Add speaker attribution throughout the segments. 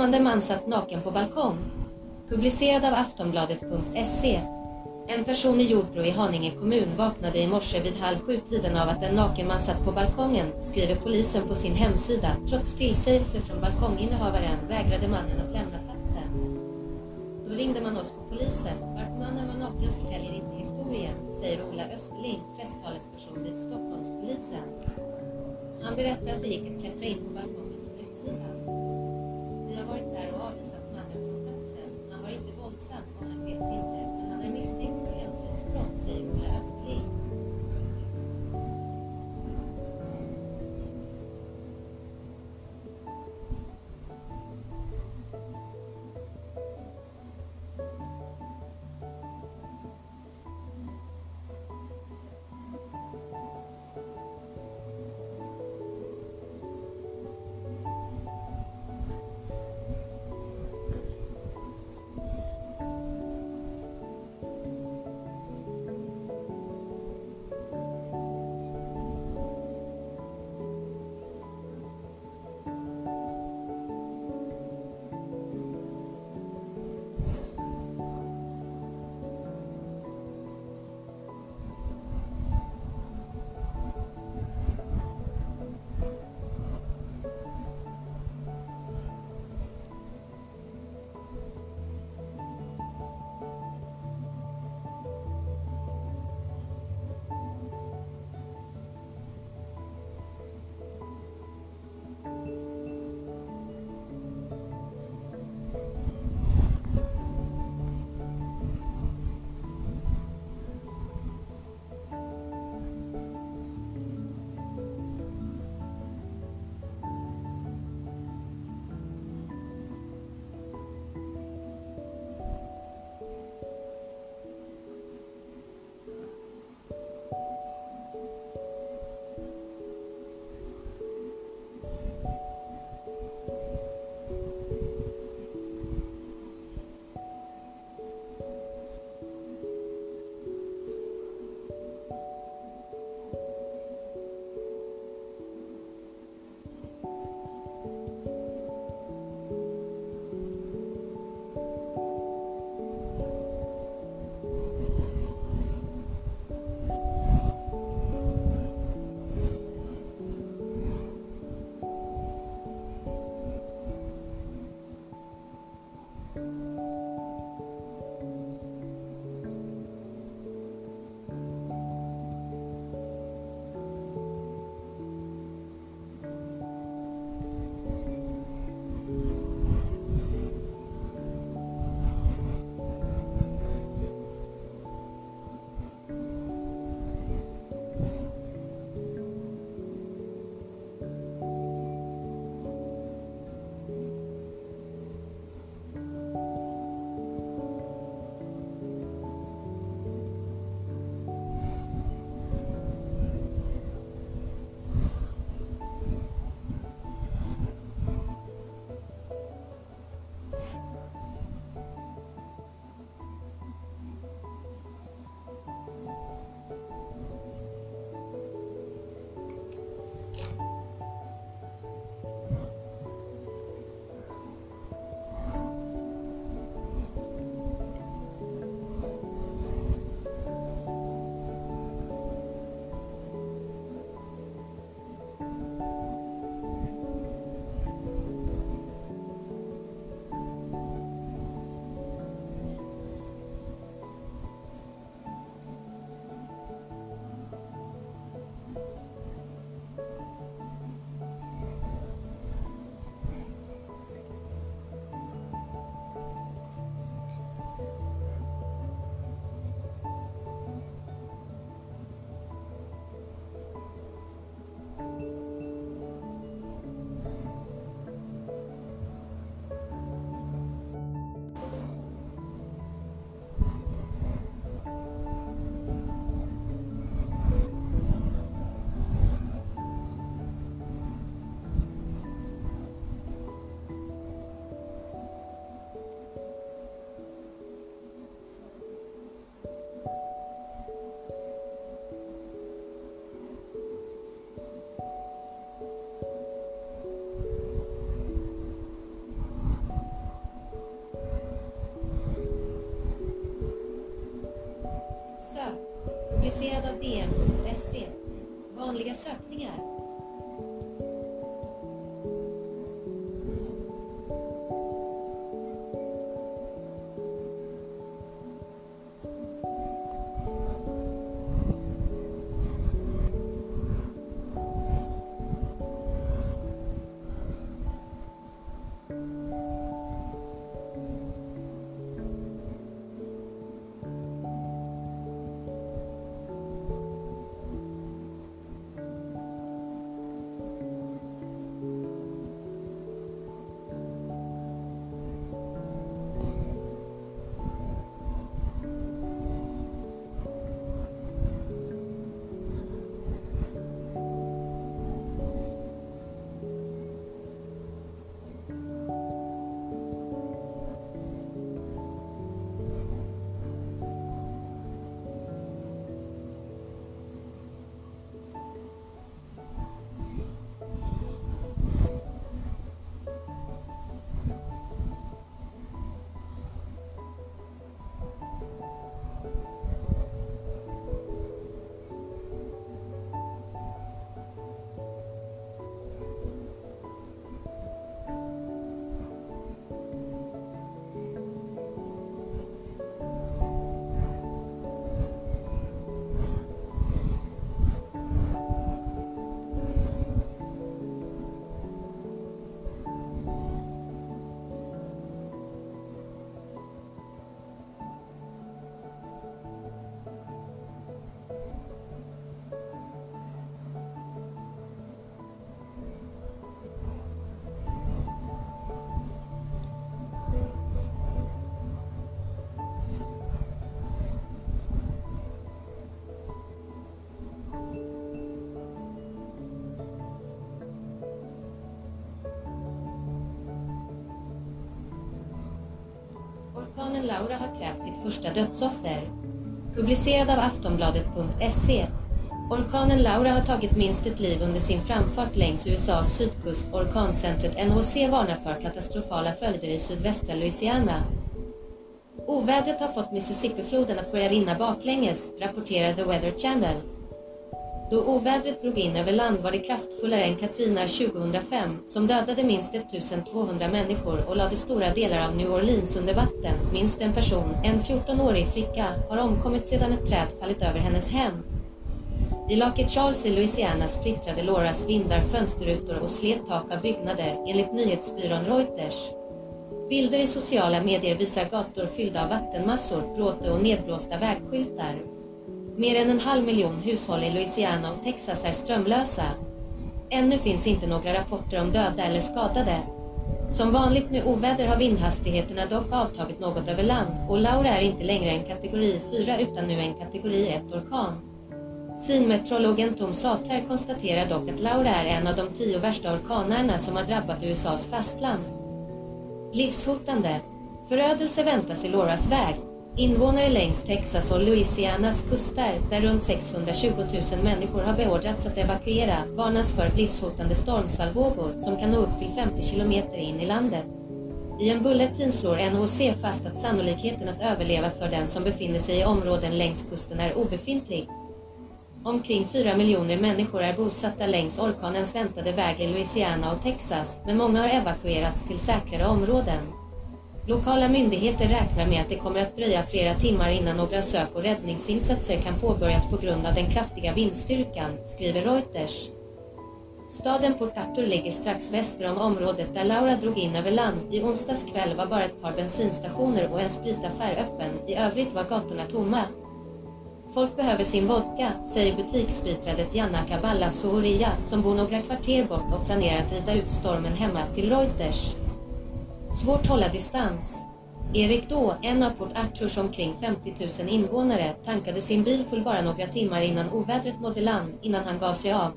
Speaker 1: Främmande man satt naken på balkong. Publicerad av Aftonbladet.se. En person i Jordbro i Haninge kommun vaknade i morse vid halv sju-tiden av att en naken man satt på balkongen, skriver polisen på sin hemsida. Trots tillsägelse från balkonginnehavaren vägrade mannen att lämna platsen. Då ringde man oss på polisen. Varför mannen var naken förtäljer inte historien, säger Ola Österling, presstalesperson vid Stockholmspolisen. Han berättar att det gick att klättra in på balkongen från utsidan. Vi har varit där Orkanen Laura har krävt sitt första dödsoffer. Publicerad av Aftonbladet.se. Orkanen Laura har tagit minst ett liv under sin framfart längs USAs sydkust. Orkancentret NHC varnar för katastrofala följder i sydvästra Louisiana. Ovädret har fått Mississippifloden att börja rinna baklänges, rapporterar The Weather Channel. Då ovädret drog in över land var det kraftfullare än Katrina 2005 som dödade minst 1200 människor och lade stora delar av New Orleans under vatten. Minst en person, en 14-årig flicka, har omkommit sedan ett träd fallit över hennes hem. I Lake Charles i Louisiana splittrade Loras vindar fönsterrutor och slet tak av byggnader enligt nyhetsbyrån Reuters. Bilder i sociala medier visar gator fyllda av vattenmassor, bråte och nedblåsta vägskyltar. Mer än en halv miljon hushåll i Louisiana och Texas är strömlösa. Ännu finns inte några rapporter om döda eller skadade. Som vanligt med oväder har vindhastigheterna dock avtagit något över land och Laura är inte längre en kategori 4 utan nu en kategori 1-orkan. Synmeteorologen Tom Sater konstaterar dock att Laura är en av de tio värsta orkanerna som har drabbat USAs fastland. Livshotande. Förödelse väntas i Lauras väg Invånare längs Texas och Louisianas kuster, där runt 620 000 människor har beordrats att evakuera, varnas för livshotande stormsvallvågor som kan nå upp till 50 kilometer in i landet. I en bulletin slår NHC fast att sannolikheten att överleva för den som befinner sig i områden längs kusten är obefintlig. Omkring 4 miljoner människor är bosatta längs orkanens väntade väg i Louisiana och Texas, men många har evakuerats till säkrare områden. Lokala myndigheter räknar med att det kommer att dröja flera timmar innan några sök- och räddningsinsatser kan påbörjas på grund av den kraftiga vindstyrkan, skriver Reuters. Staden Port Arthur ligger strax väster om området där Laura drog in över land. I onsdags kväll var bara ett par bensinstationer och en spritaffär öppen. I övrigt var gatorna tomma. Folk behöver sin vodka, säger butiksbiträdet Janna Kaballa Sohoria som bor några kvarter bort och planerar att rida ut stormen hemma till Reuters. Svårt hålla distans. Erik då, en av Port Arthurs omkring 50 000 invånare, tankade sin bil full bara några timmar innan ovädret nådde land, innan han gav sig av.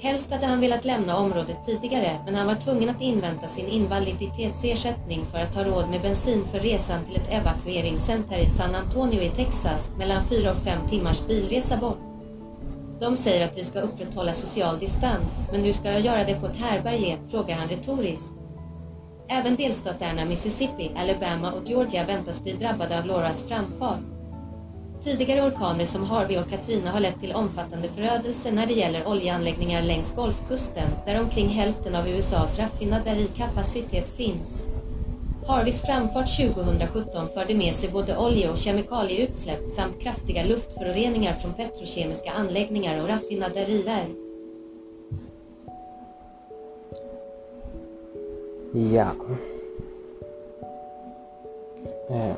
Speaker 1: Helst hade han velat lämna området tidigare, men han var tvungen att invänta sin invaliditetsersättning för att ha råd med bensin för resan till ett evakueringscenter i San Antonio i Texas, mellan 4 och 5 timmars bilresa bort. De säger att vi ska upprätthålla social distans, men hur ska jag göra det på ett härberge, frågar han retoriskt. Även delstaterna Mississippi, Alabama och Georgia väntas bli drabbade av Lauras framfart. Tidigare orkaner som Harvey och Katrina har lett till omfattande förödelse när det gäller oljeanläggningar längs Golfkusten, där omkring hälften av USAs raffinaderikapacitet finns. Harveys framfart 2017 förde med sig både olje och kemikalieutsläpp samt kraftiga luftföroreningar från petrokemiska anläggningar och raffinaderier.
Speaker 2: Ja. Eh.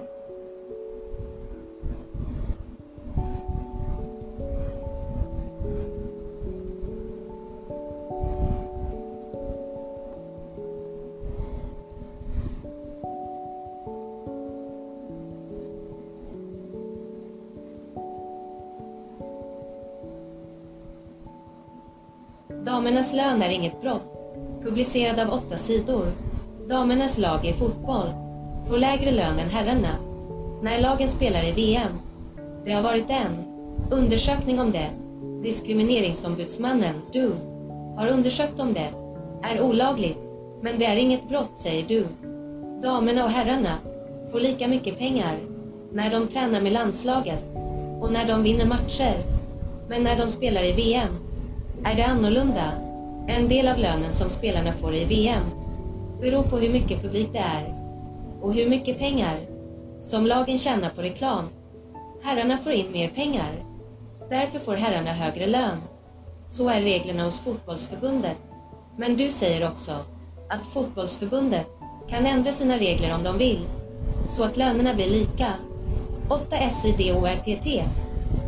Speaker 1: Damernas lön är inget brott. Publicerad av åtta sidor. Damernas lag i fotboll får lägre lön än herrarna. När lagen spelar i VM. Det har varit en undersökning om det. Diskrimineringsombudsmannen, du, har undersökt om det. Är olagligt. Men det är inget brott, säger du. Damerna och herrarna får lika mycket pengar när de tränar med landslaget och när de vinner matcher. Men när de spelar i VM är det annorlunda. En del av lönen som spelarna får i VM beror på hur mycket publik det är och hur mycket pengar som lagen tjänar på reklam. Herrarna får in mer pengar. Därför får herrarna högre lön. Så är reglerna hos fotbollsförbundet. Men du säger också att fotbollsförbundet kan ändra sina regler om de vill, så att lönerna blir lika. 8 SIDORTT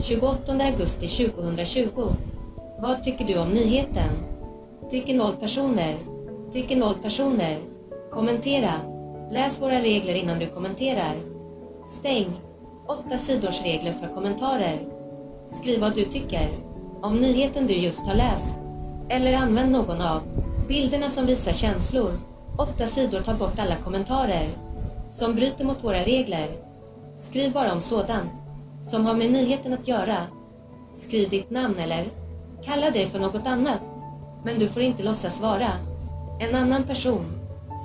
Speaker 1: 28 augusti 2020 vad tycker du om nyheten? Tycker noll personer? Tycker noll personer? Kommentera. Läs våra regler innan du kommenterar. Stäng. Åtta sidors regler för kommentarer. Skriv vad du tycker om nyheten du just har läst. Eller använd någon av bilderna som visar känslor. Åtta sidor tar bort alla kommentarer som bryter mot våra regler. Skriv bara om sådant som har med nyheten att göra. Skriv ditt namn eller Kalla dig för något annat, men du får inte låtsas vara en annan person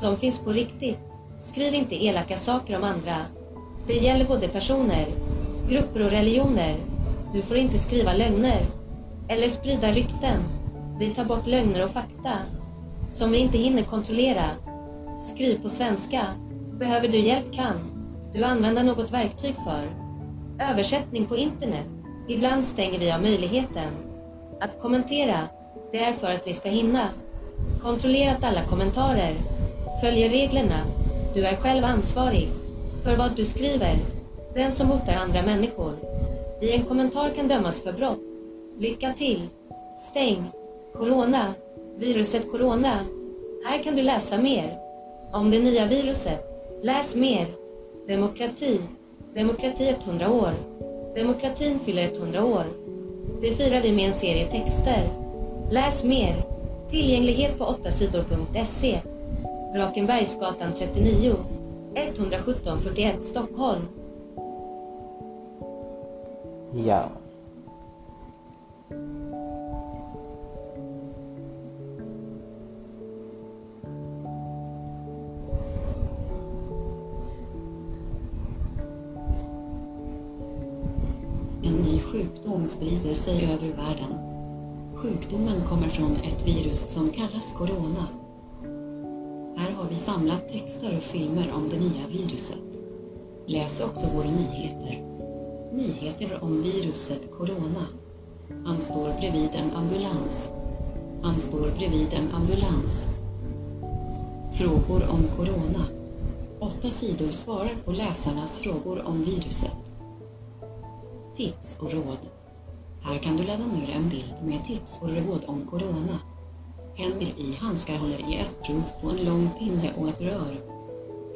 Speaker 1: som finns på riktigt. Skriv inte elaka saker om andra. Det gäller både personer, grupper och religioner. Du får inte skriva lögner eller sprida rykten. Vi tar bort lögner och fakta som vi inte hinner kontrollera. Skriv på svenska. Behöver du hjälp kan du använda något verktyg för. Översättning på internet. Ibland stänger vi av möjligheten att kommentera, det är för att vi ska hinna. Kontrollera att alla kommentarer följer reglerna. Du är själv ansvarig för vad du skriver. Den som hotar andra människor i en kommentar kan dömas för brott. Lycka till! Stäng! Corona! Viruset Corona. Här kan du läsa mer om det nya viruset. Läs mer. Demokrati. Demokrati 100 år. Demokratin fyller 100 år. Det firar vi med en serie texter. Läs mer. Tillgänglighet på 8sidor.se. Drakenbergsgatan 39. 117 41 Stockholm.
Speaker 2: Ja.
Speaker 3: En ny sjukdom sprider sig över världen. Sjukdomen kommer från ett virus som kallas corona. Här har vi samlat texter och filmer om det nya viruset. Läs också våra nyheter. Nyheter om viruset corona. Han står bredvid en ambulans. Han står bredvid en ambulans. Frågor om corona. Åtta sidor svarar på läsarnas frågor om viruset tips och råd. Här kan du ladda ner en bild med tips och råd om Corona. Händer i handskar håller i ett prov på en lång pinne och ett rör.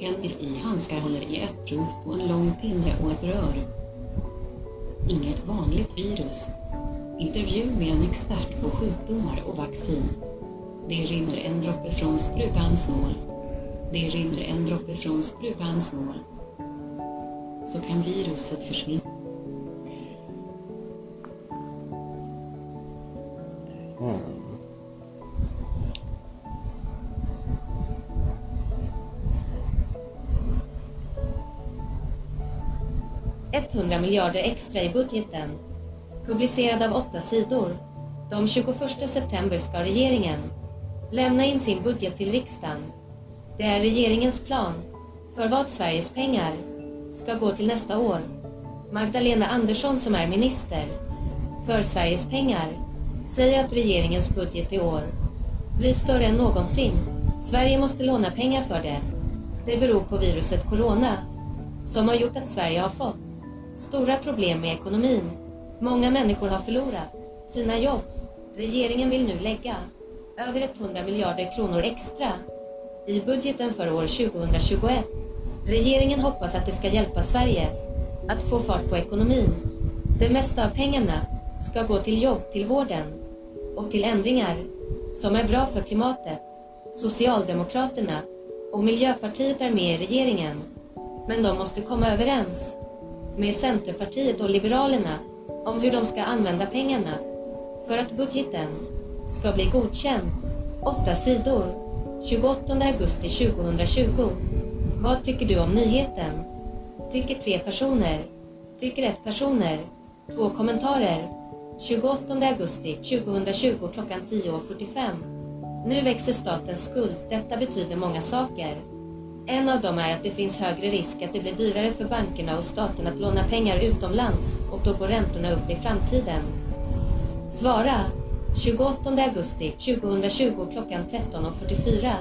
Speaker 3: Händer i handskar håller i ett prov på en lång pinne och ett rör. Inget vanligt virus. Intervju med en expert på sjukdomar och vaccin. Det rinner en droppe från sprutans nål. Det rinner en droppe från sprutans nål. Så kan viruset försvinna.
Speaker 1: 100 miljarder extra i budgeten. Publicerad av åtta sidor. De 21 september ska regeringen lämna in sin budget till riksdagen. Det är regeringens plan för vad Sveriges pengar ska gå till nästa år. Magdalena Andersson som är minister för Sveriges pengar säger att regeringens budget i år blir större än någonsin. Sverige måste låna pengar för det. Det beror på viruset corona som har gjort att Sverige har fått stora problem med ekonomin. Många människor har förlorat sina jobb. Regeringen vill nu lägga över 100 miljarder kronor extra i budgeten för år 2021. Regeringen hoppas att det ska hjälpa Sverige att få fart på ekonomin. Det mesta av pengarna ska gå till jobb, till vården och till ändringar som är bra för klimatet. Socialdemokraterna och Miljöpartiet är med i regeringen, men de måste komma överens med Centerpartiet och Liberalerna om hur de ska använda pengarna för att budgeten ska bli godkänd. 8 sidor. 28 augusti 2020. Vad tycker du om nyheten? Tycker tre personer. Tycker ett personer. Två kommentarer. 28 augusti 2020 klockan 10.45. Nu växer statens skuld. Detta betyder många saker. En av dem är att det finns högre risk att det blir dyrare för bankerna och staten att låna pengar utomlands och då går räntorna upp i framtiden. Svara 28 augusti 2020 klockan 13.44.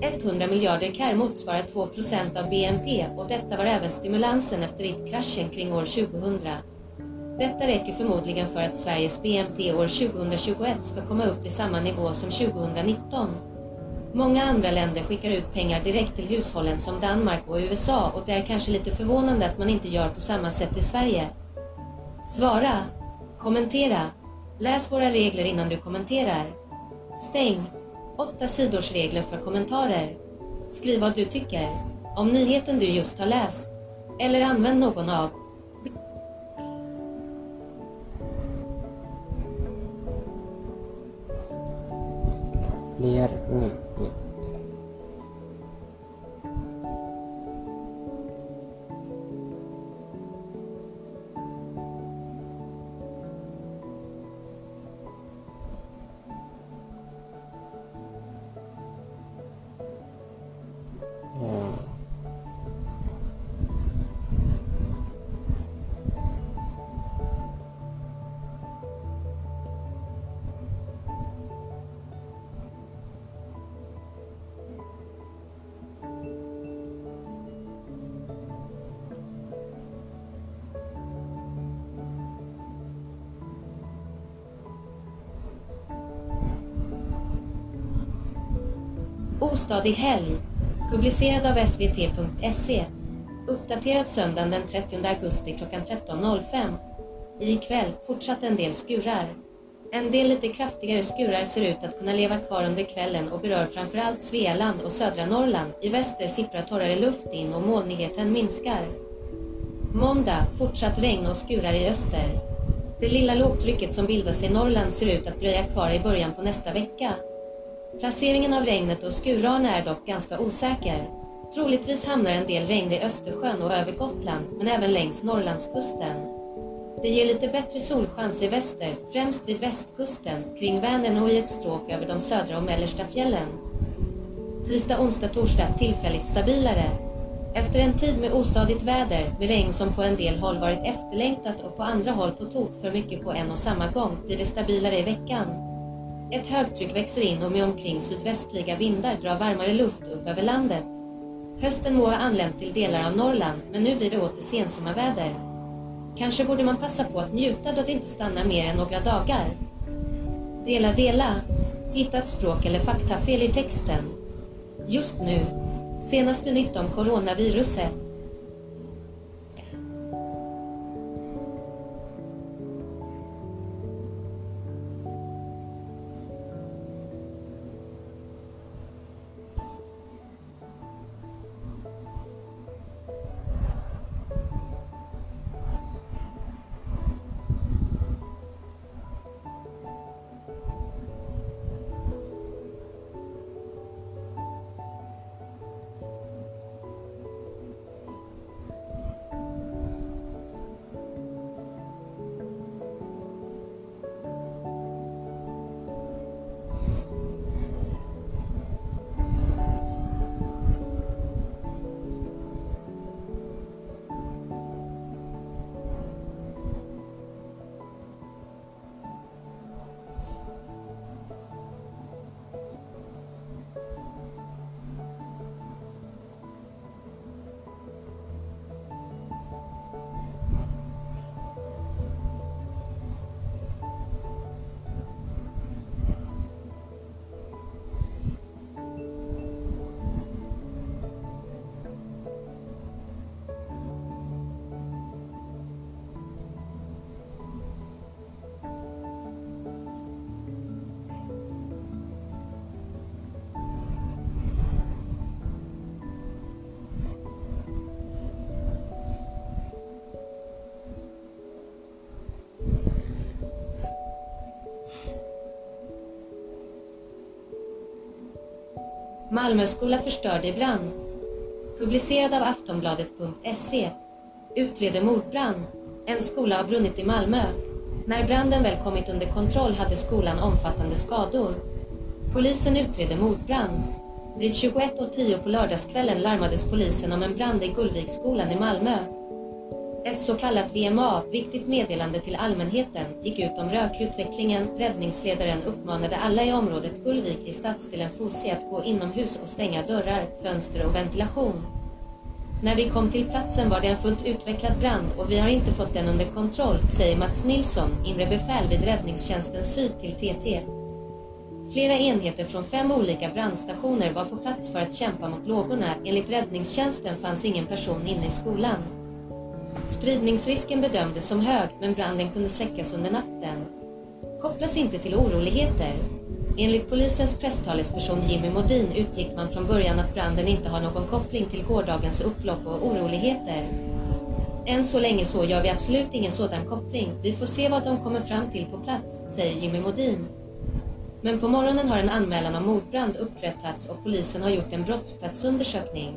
Speaker 1: 100 miljarder kr motsvarar 2% av BNP och detta var även stimulansen efter IT-kraschen kring år 2000. Detta räcker förmodligen för att Sveriges BNP år 2021 ska komma upp i samma nivå som 2019. Många andra länder skickar ut pengar direkt till hushållen som Danmark och USA och det är kanske lite förvånande att man inte gör på samma sätt i Sverige. Svara! Kommentera! Läs våra regler innan du kommenterar. Stäng! Åtta sidors regler för kommentarer. Skriv vad du tycker om nyheten du just har läst. Eller använd någon av
Speaker 2: Fler nytt. Bostad
Speaker 1: i helg. Publicerad av svt.se. Uppdaterad söndagen den 30 augusti klockan 13.05. Ikväll fortsatt en del skurar. En del lite kraftigare skurar ser ut att kunna leva kvar under kvällen och berör framförallt Svealand och södra Norrland. I väster sipprar torrare luft in och molnigheten minskar. Måndag fortsatt regn och skurar i öster. Det lilla lågtrycket som bildas i Norrland ser ut att dröja kvar i början på nästa vecka. Placeringen av regnet och skurarna är dock ganska osäker. Troligtvis hamnar en del regn i Östersjön och över Gotland, men även längs Norrlandskusten. Det ger lite bättre solchans i väster, främst vid västkusten, kring Vänern och i ett stråk över de södra och mellersta fjällen. Tisdag, onsdag, torsdag tillfälligt stabilare. Efter en tid med ostadigt väder, med regn som på en del håll varit efterlängtat och på andra håll på tok för mycket på en och samma gång, blir det stabilare i veckan. Ett högtryck växer in och med omkring sydvästliga vindar drar varmare luft upp över landet. Hösten må ha anlänt till delar av Norrland, men nu blir det åter sensommarväder. Kanske borde man passa på att njuta då det inte stannar mer än några dagar. Dela, dela. Hitta ett språk eller faktafel i texten. Just nu. Senaste nytt om coronaviruset. Malmöskola förstörd i brand. Publicerad av Aftonbladet.se. Utreder mordbrand. En skola har brunnit i Malmö. När branden väl kommit under kontroll hade skolan omfattande skador. Polisen utreder mordbrand. Vid 21.10 på lördagskvällen larmades polisen om en brand i Gullviksskolan i Malmö. Ett så kallat VMA, viktigt meddelande till allmänheten, gick ut om rökutvecklingen. Räddningsledaren uppmanade alla i området Gullvik i stadsdelen Fosie att gå inomhus och stänga dörrar, fönster och ventilation. När vi kom till platsen var det en fullt utvecklad brand och vi har inte fått den under kontroll, säger Mats Nilsson, inre befäl vid Räddningstjänsten Syd till TT. Flera enheter från fem olika brandstationer var på plats för att kämpa mot lågorna. Enligt räddningstjänsten fanns ingen person inne i skolan. Spridningsrisken bedömdes som hög, men branden kunde släckas under natten. Kopplas inte till oroligheter. Enligt polisens presstalesperson Jimmy Modin utgick man från början att branden inte har någon koppling till gårdagens upplopp och oroligheter. Än så länge så gör vi absolut ingen sådan koppling. Vi får se vad de kommer fram till på plats, säger Jimmy Modin. Men på morgonen har en anmälan om mordbrand upprättats och polisen har gjort en brottsplatsundersökning.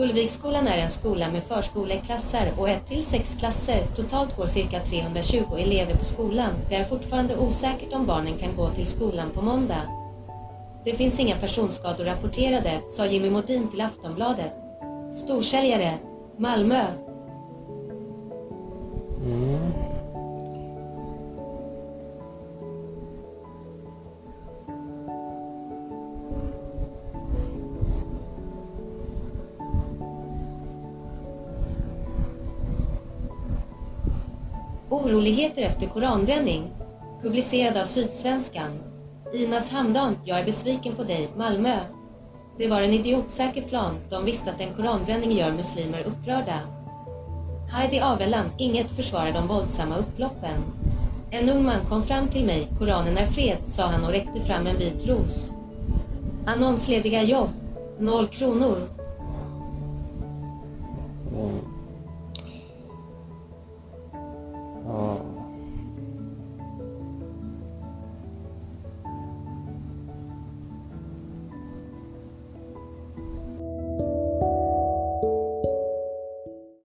Speaker 1: Gullviksskolan är en skola med förskoleklasser och 1 till 6 klasser. Totalt går cirka 320 elever på skolan. Det är fortfarande osäkert om barnen kan gå till skolan på måndag. Det finns inga personskador rapporterade, sa Jimmy Modin till Aftonbladet. Storsäljare, Malmö.
Speaker 2: Mm.
Speaker 1: Oroligheter efter koranbränning. Publicerad av Sydsvenskan. Inas Hamdan, jag är besviken på dig, Malmö. Det var en idiotsäker plan. De visste att en koranbränning gör muslimer upprörda. Heidi Aveland, inget försvarar de våldsamma upploppen. En ung man kom fram till mig, Koranen är fred, sa han och räckte fram en vit ros. Annonslediga jobb, noll kronor.